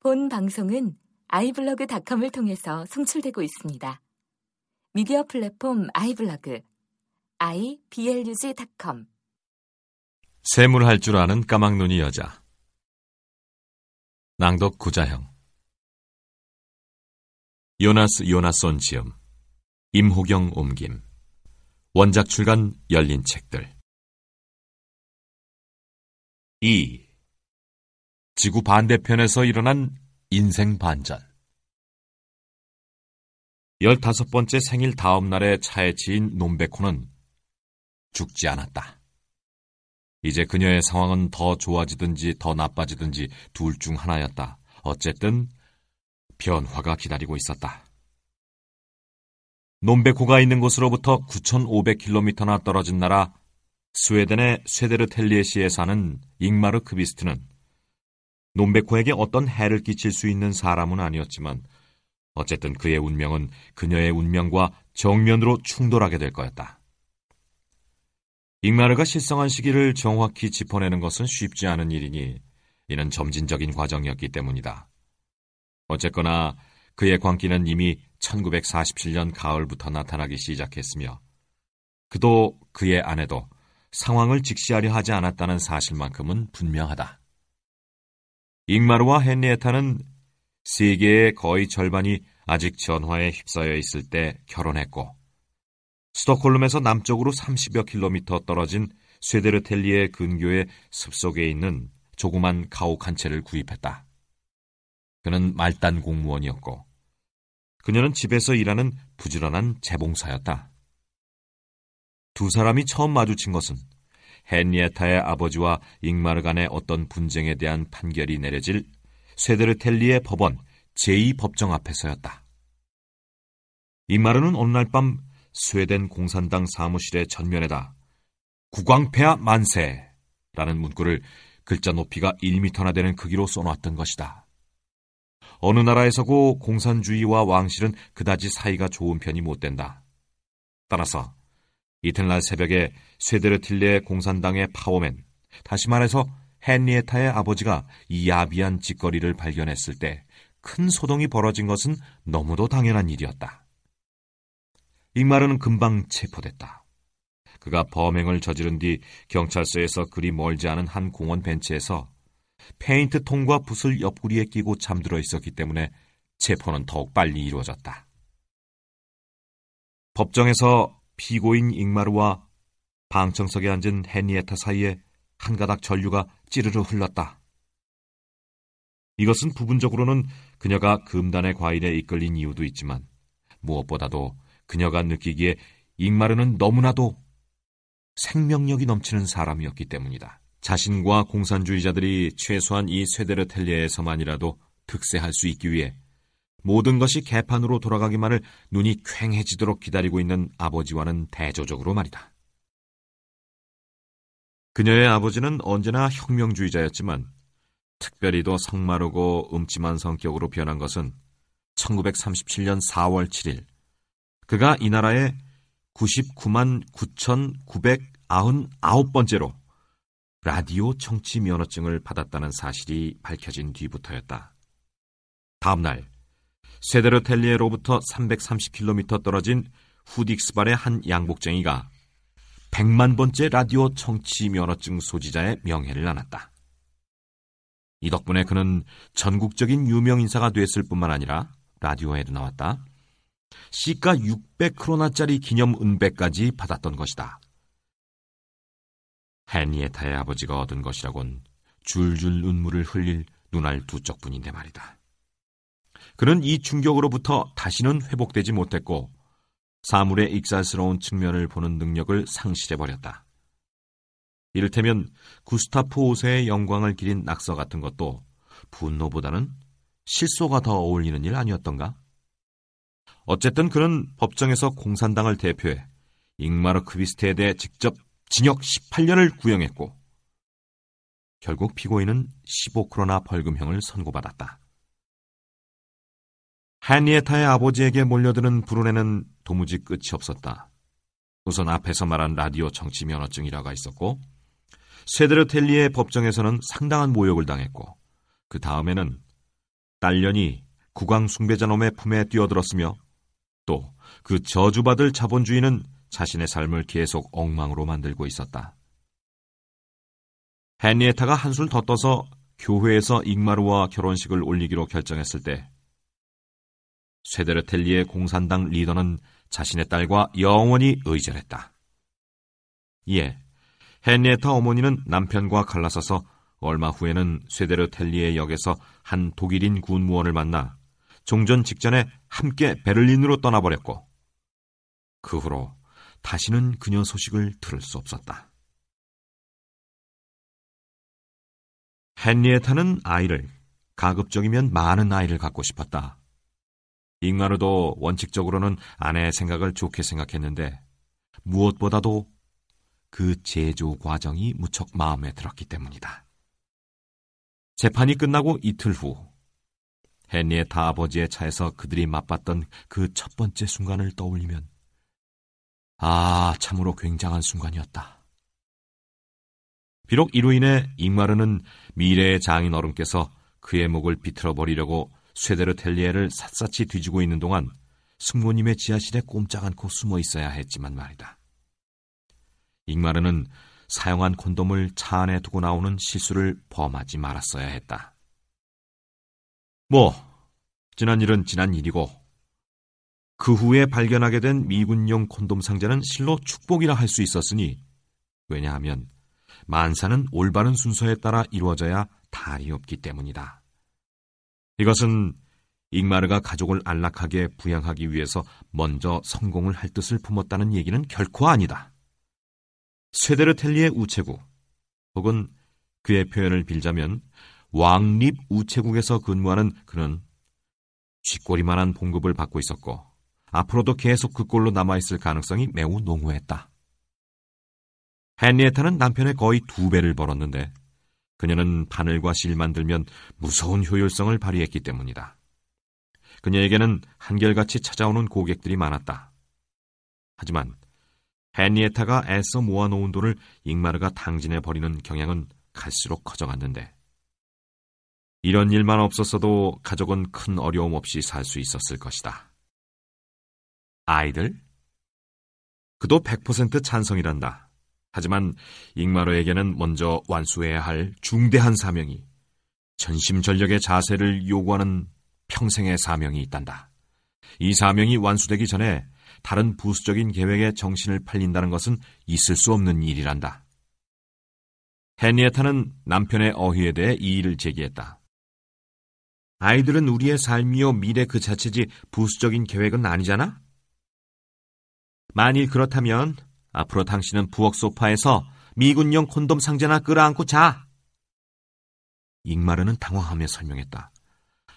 본 방송은 아이블로그닷컴을 통해서 송출되고 있습니다. 미디어 플랫폼 아이블로그 iblog.com 세물할 줄 아는 까막눈이 여자. 낭독 구자형. 요나스 요나손 지음. 임호경 옮김. 원작 출간 열린 책들. 2. 지구 반대편에서 일어난 인생 반전 열다섯 번째 생일 다음 날에 차에 치인 논백호는 죽지 않았다. 이제 그녀의 상황은 더 좋아지든지 더 나빠지든지 둘 중 하나였다. 어쨌든 변화가 기다리고 있었다. 논베코가 있는 곳으로부터 9,500km나 떨어진 나라 스웨덴의 쇠데르텔리에시에 사는 잉마르 크비스트는 논베코에게 어떤 해를 끼칠 수 있는 사람은 아니었지만 어쨌든 그의 운명은 그녀의 운명과 정면으로 충돌하게 될 거였다. 잉마르가 실성한 시기를 정확히 짚어내는 것은 쉽지 않은 일이니 이는 점진적인 과정이었기 때문이다. 어쨌거나 그의 광기는 이미 1947년 가을부터 나타나기 시작했으며 그도 그의 아내도 상황을 직시하려 하지 않았다는 사실만큼은 분명하다. 잉마르와 헨리에타는 세계의 거의 절반이 아직 전화에 휩싸여 있을 때 결혼했고 스톡홀름에서 남쪽으로 30여 킬로미터 떨어진 쇠데르텔리의 근교의 습속에 있는 조그만 가옥 한 채를 구입했다. 그는 말단 공무원이었고 그녀는 집에서 일하는 부지런한 재봉사였다. 두 사람이 처음 마주친 것은 헨리에타의 아버지와 잉마르 간의 어떤 분쟁에 대한 판결이 내려질 쇠데르텔리의 법원 제2법정 앞에서였다. 잉마르는 어느 날 밤 스웨덴 공산당 사무실의 전면에다 국왕폐하 만세라는 문구를 글자 높이가 1미터나 되는 크기로 써놨던 것이다. 어느 나라에서고 공산주의와 왕실은 그다지 사이가 좋은 편이 못 된다. 따라서 이튿날 새벽에 쇠데르틸레 공산당의 파워맨, 다시 말해서 헨리에타의 아버지가 이 야비한 짓거리를 발견했을 때 큰 소동이 벌어진 것은 너무도 당연한 일이었다. 잉마르는 금방 체포됐다. 그가 범행을 저지른 뒤 경찰서에서 그리 멀지 않은 한 공원 벤치에서 페인트 통과 붓을 옆구리에 끼고 잠들어 있었기 때문에 체포는 더욱 빨리 이루어졌다. 법정에서 피고인 잉마르와 방청석에 앉은 헨리에타 사이에 한 가닥 전류가 찌르르 흘렀다. 이것은 부분적으로는 그녀가 금단의 과일에 이끌린 이유도 있지만 무엇보다도 그녀가 느끼기에 잉마르는 너무나도 생명력이 넘치는 사람이었기 때문이다. 자신과 공산주의자들이 최소한 이 쇠데르텔리에서만이라도 득세할 수 있기 위해 모든 것이 개판으로 돌아가기만을 눈이 퀭해지도록 기다리고 있는 아버지와는 대조적으로 말이다. 그녀의 아버지는 언제나 혁명주의자였지만 특별히도 성마르고 음침한 성격으로 변한 것은 1937년 4월 7일 그가 이 나라의 99만 9,999번째로 라디오 청취 면허증을 받았다는 사실이 밝혀진 뒤부터였다. 다음 날 세데르텔리에로부터 330km 떨어진 후딕스발의 한 양복쟁이가 100만 번째 라디오 청취 면허증 소지자의 명예를 안았다. 이 덕분에 그는 전국적인 유명 인사가 됐을 뿐만 아니라 라디오에도 나왔다. 시가 600크로나짜리 기념 은배까지 받았던 것이다. 헨리에타의 아버지가 얻은 것이라곤 줄줄 눈물을 흘릴 눈알 두 쪽뿐인데 말이다. 그는 이 충격으로부터 다시는 회복되지 못했고 사물의 익살스러운 측면을 보는 능력을 상실해버렸다. 이를테면 구스타프 오세의 영광을 기린 낙서 같은 것도 분노보다는 실소가 더 어울리는 일 아니었던가? 어쨌든 그는 법정에서 공산당을 대표해 잉마르 크비스트에 대해 직접 징역 18년을 구형했고 결국 피고인은 15크로나 벌금형을 선고받았다. 한니에타의 아버지에게 몰려드는 불운에는 도무지 끝이 없었다. 우선 앞에서 말한 라디오 정치 면허증이라가 있었고 세드르텔리의 법정에서는 상당한 모욕을 당했고 그 다음에는 딸년이 국왕 숭배자놈의 품에 뛰어들었으며 또 그 저주받을 자본주의는 자신의 삶을 계속 엉망으로 만들고 있었다. 헨리에타가 한술 더 떠서 교회에서 잉마르와 결혼식을 올리기로 결정했을 때 쇠데르텔리의 공산당 리더는 자신의 딸과 영원히 의절했다. 이에 헨리에타 어머니는 남편과 갈라서서 얼마 후에는 쇠데르텔리의 역에서 한 독일인 군무원을 만나 종전 직전에 함께 베를린으로 떠나버렸고 그 후로 다시는 그녀 소식을 들을 수 없었다. 헨리에타는 아이를 가급적이면 많은 아이를 갖고 싶었다. 잉마르도 원칙적으로는 아내의 생각을 좋게 생각했는데 무엇보다도 그 제조 과정이 무척 마음에 들었기 때문이다. 재판이 끝나고 이틀 후 헨리에타 아버지의 차에서 그들이 맛봤던 그 첫 번째 순간을 떠올리면 아 참으로 굉장한 순간이었다. 비록 이로 인해 잉마르는 미래의 장인 어른께서 그의 목을 비틀어 버리려고 쇠데르 텔리에를 샅샅이 뒤지고 있는 동안 승모님의 지하실에 꼼짝 않고 숨어 있어야 했지만 말이다. 잉마르는 사용한 콘돔을 차 안에 두고 나오는 실수를 범하지 말았어야 했다. 뭐, 지난 일은 지난 일이고, 그 후에 발견하게 된 미군용 콘돔 상자는 실로 축복이라 할 수 있었으니, 왜냐하면 만사는 올바른 순서에 따라 이루어져야 달이 없기 때문이다. 이것은 잉마르가 가족을 안락하게 부양하기 위해서 먼저 성공을 할 뜻을 품었다는 얘기는 결코 아니다. 쇠데르텔리의 우체국, 혹은 그의 표현을 빌자면 왕립 우체국에서 근무하는 그는 쥐꼬리만한 봉급을 받고 있었고 앞으로도 계속 그 꼴로 남아있을 가능성이 매우 농후했다. 헨리에타는 남편의 거의 두 배를 벌었는데 그녀는 바늘과 실 만 들면 무서운 효율성을 발휘했기 때문이다. 그녀에게는 한결같이 찾아오는 고객들이 많았다. 하지만 헨리에타가 애써 모아놓은 돈을 잉마르가 당진해 버리는 경향은 갈수록 커져갔는데 이런 일만 없었어도 가족은 큰 어려움 없이 살 수 있었을 것이다. 아이들? 그도 100% 찬성이란다. 하지만 잉마르에게는 먼저 완수해야 할 중대한 사명이 전심전력의 자세를 요구하는 평생의 사명이 있단다. 이 사명이 완수되기 전에 다른 부수적인 계획에 정신을 팔린다는 것은 있을 수 없는 일이란다. 헨리에타는 남편의 어휘에 대해 이의를 제기했다. 아이들은 우리의 삶이요 미래 그 자체지 부수적인 계획은 아니잖아? 만일 그렇다면 앞으로 당신은 부엌 소파에서 미군용 콘돔 상자나 끌어안고 자. 잉마르는 당황하며 설명했다.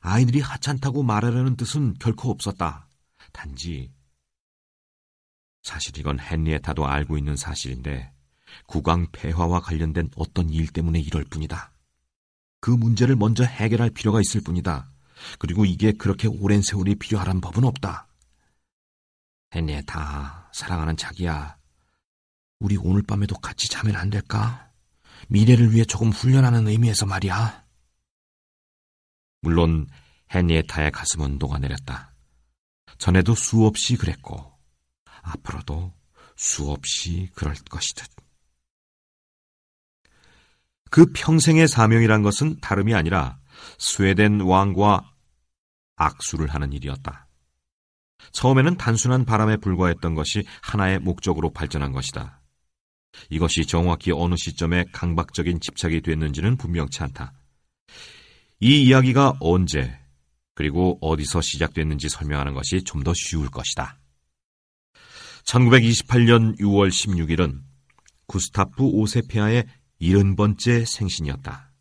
아이들이 하찮다고 말하려는 뜻은 결코 없었다. 단지 사실 이건 헨리에타도 알고 있는 사실인데 국왕 폐화와 관련된 어떤 일 때문에 이럴 뿐이다. 그 문제를 먼저 해결할 필요가 있을 뿐이다. 그리고 이게 그렇게 오랜 세월이 필요하란 법은 없다. 헨리에타, 사랑하는 자기야. 우리 오늘 밤에도 같이 자면 안 될까? 미래를 위해 조금 훈련하는 의미에서 말이야. 물론 헨리에타의 가슴은 녹아내렸다. 전에도 수없이 그랬고 앞으로도 수없이 그럴 것이듯. 그 평생의 사명이란 것은 다름이 아니라 스웨덴 왕과 악수를 하는 일이었다. 처음에는 단순한 바람에 불과했던 것이 하나의 목적으로 발전한 것이다. 이것이 정확히 어느 시점에 강박적인 집착이 됐는지는 분명치 않다. 이 이야기가 언제 그리고 어디서 시작됐는지 설명하는 것이 좀 더 쉬울 것이다. 1928년 6월 16일은 구스타프 오세피아의 70번째 생신이었다.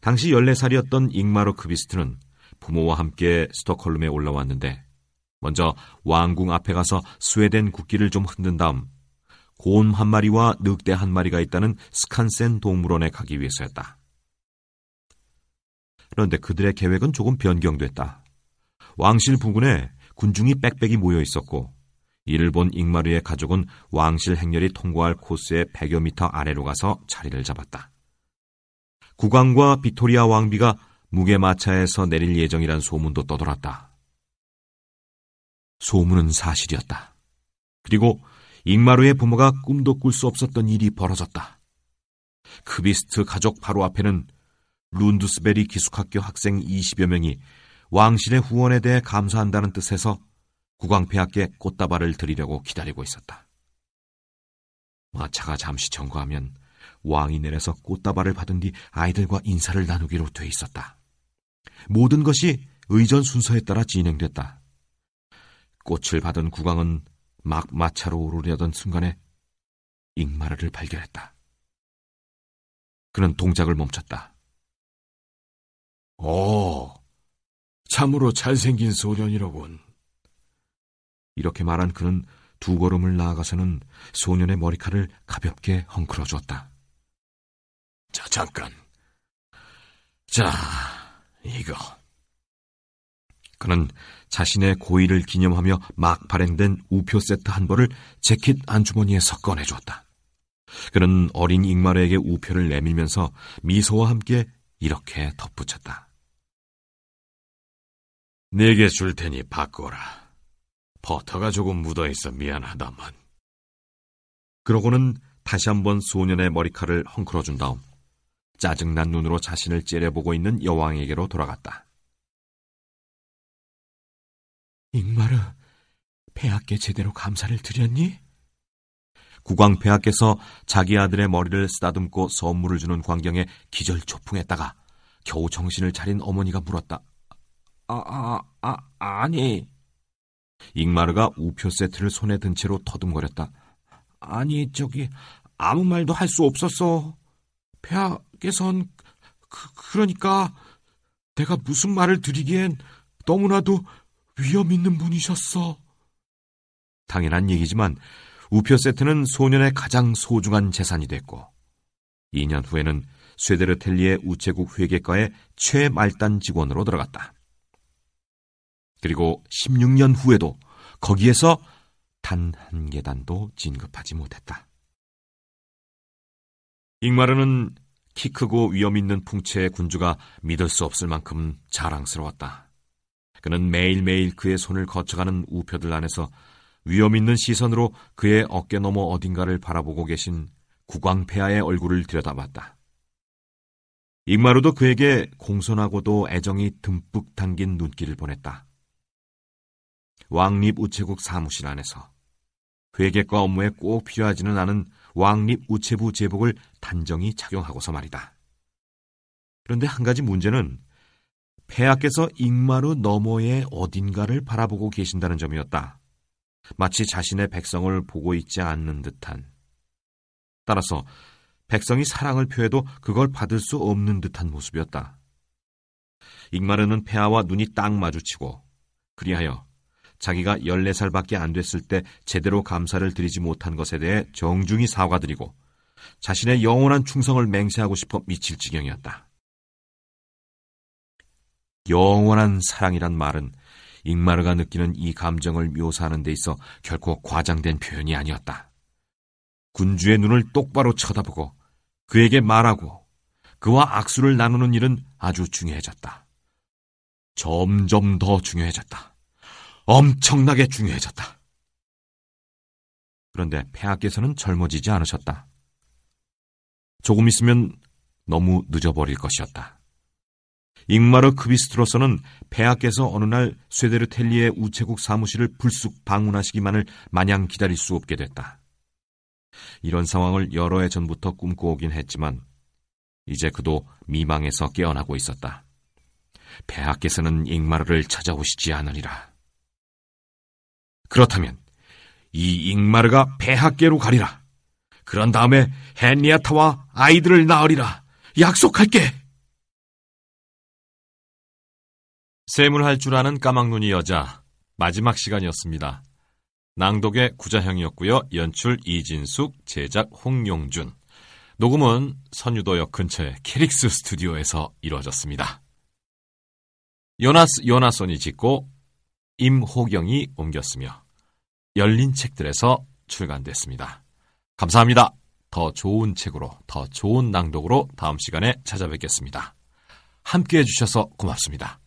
당시 14살이었던 잉마르 크비스트는 부모와 함께 스톡홀름에 올라왔는데 먼저 왕궁 앞에 가서 스웨덴 국기를 좀 흔든 다음 곰한 마리와 늑대 한 마리가 있다는 스칸센 동물원에 가기 위해서였다. 그런데 그들의 계획은 조금 변경됐다. 왕실 부근에 군중이 빽빽이 모여 있었고 이를 본 잉마르의 가족은 왕실 행렬이 통과할 코스의 100여 미터 아래로 가서 자리를 잡았다. 국왕과 빅토리아 왕비가 무개마차에서 내릴 예정이란 소문도 떠돌았다. 소문은 사실이었다. 그리고 잉마르의 부모가 꿈도 꿀 수 없었던 일이 벌어졌다. 크비스트 가족 바로 앞에는 룬두스베리 기숙학교 학생 20여 명이 왕실의 후원에 대해 감사한다는 뜻에서 국왕폐하께 꽃다발을 드리려고 기다리고 있었다. 마차가 잠시 정거하면 왕이 내려서 꽃다발을 받은 뒤 아이들과 인사를 나누기로 돼 있었다. 모든 것이 의전 순서에 따라 진행됐다. 꽃을 받은 국왕은 막 마차로 오르려던 순간에 잉마르를 발견했다. 그는 동작을 멈췄다. 오, 참으로 잘생긴 소년이로군. 이렇게 말한 그는 두 걸음을 나아가서는 소년의 머리칼을 가볍게 헝클어 주었다. 자, 잠깐. 자, 이거. 그는 자신의 고의를 기념하며 막 발행된 우표 세트 한 벌을 재킷 안주머니에서 꺼내주었다. 그는 어린 잉마르에게 우표를 내밀면서 미소와 함께 이렇게 덧붙였다. 내게 줄 테니 바꿔라. 버터가 조금 묻어있어 미안하다만. 그러고는 다시 한번 소년의 머리칼을 헝클어준 다음 짜증난 눈으로 자신을 째려보고 있는 여왕에게로 돌아갔다. 잉마르, 폐하께 제대로 감사를 드렸니? 국왕 폐하께서 자기 아들의 머리를 쓰다듬고 선물을 주는 광경에 기절초풍했다가 겨우 정신을 차린 어머니가 물었다. 아, 아, 아, 아니. 잉마르가 우표 세트를 손에 든 채로 터듬거렸다. 아니, 저기, 아무 말도 할 수 없었어. 폐하께선, 그, 그러니까, 내가 무슨 말을 드리기엔 너무나도 위험 있는 분이셨어. 당연한 얘기지만 우표 세트는 소년의 가장 소중한 재산이 됐고 2년 후에는 스웨데르텔리의 우체국 회계과의 최말단 직원으로 들어갔다. 그리고 16년 후에도 거기에서 단 한 계단도 진급하지 못했다. 잉마르는 키 크고 위험 있는 풍채의 군주가 믿을 수 없을 만큼 자랑스러웠다. 그는 매일매일 그의 손을 거쳐가는 우표들 안에서 위험 있는 시선으로 그의 어깨 너머 어딘가를 바라보고 계신 국왕폐하의 얼굴을 들여다봤다. 잉마루도 그에게 공손하고도 애정이 듬뿍 담긴 눈길을 보냈다. 왕립 우체국 사무실 안에서 회계과 업무에 꼭 필요하지는 않은 왕립 우체부 제복을 단정히 착용하고서 말이다. 그런데 한 가지 문제는 폐하께서 잉마루 너머의 어딘가를 바라보고 계신다는 점이었다. 마치 자신의 백성을 보고 있지 않는 듯한. 따라서 백성이 사랑을 표해도 그걸 받을 수 없는 듯한 모습이었다. 잉마르는 폐하와 눈이 딱 마주치고 그리하여 자기가 14살밖에 안 됐을 때 제대로 감사를 드리지 못한 것에 대해 정중히 사과드리고 자신의 영원한 충성을 맹세하고 싶어 미칠 지경이었다. 영원한 사랑이란 말은 잉마르가 느끼는 이 감정을 묘사하는 데 있어 결코 과장된 표현이 아니었다. 군주의 눈을 똑바로 쳐다보고 그에게 말하고 그와 악수를 나누는 일은 아주 중요해졌다. 점점 더 중요해졌다. 엄청나게 중요해졌다. 그런데 폐하께서는 젊어지지 않으셨다. 조금 있으면 너무 늦어버릴 것이었다. 잉마르 크비스트로서는 폐하께서 어느 날 쇠데르텔리의 우체국 사무실을 불쑥 방문하시기만을 마냥 기다릴 수 없게 됐다. 이런 상황을 여러 해 전부터 꿈꿔오긴 했지만 이제 그도 미망에서 깨어나고 있었다. 폐하께서는 잉마르를 찾아오시지 않으리라. 그렇다면 이 잉마르가 폐하께로 가리라. 그런 다음에 헨리아타와 아이들을 낳으리라. 약속할게. 셈을 할 줄 아는 까막눈이 여자 마지막 시간이었습니다. 낭독의 구자형이었고요. 연출 이진숙, 제작 홍용준. 녹음은 선유도역 근처의 캐릭스 스튜디오에서 이루어졌습니다. 요나스 요나손이 짓고 임호경이 옮겼으며 열린 책들에서 출간됐습니다. 감사합니다. 더 좋은 책으로, 더 좋은 낭독으로 다음 시간에 찾아뵙겠습니다. 함께 해주셔서 고맙습니다.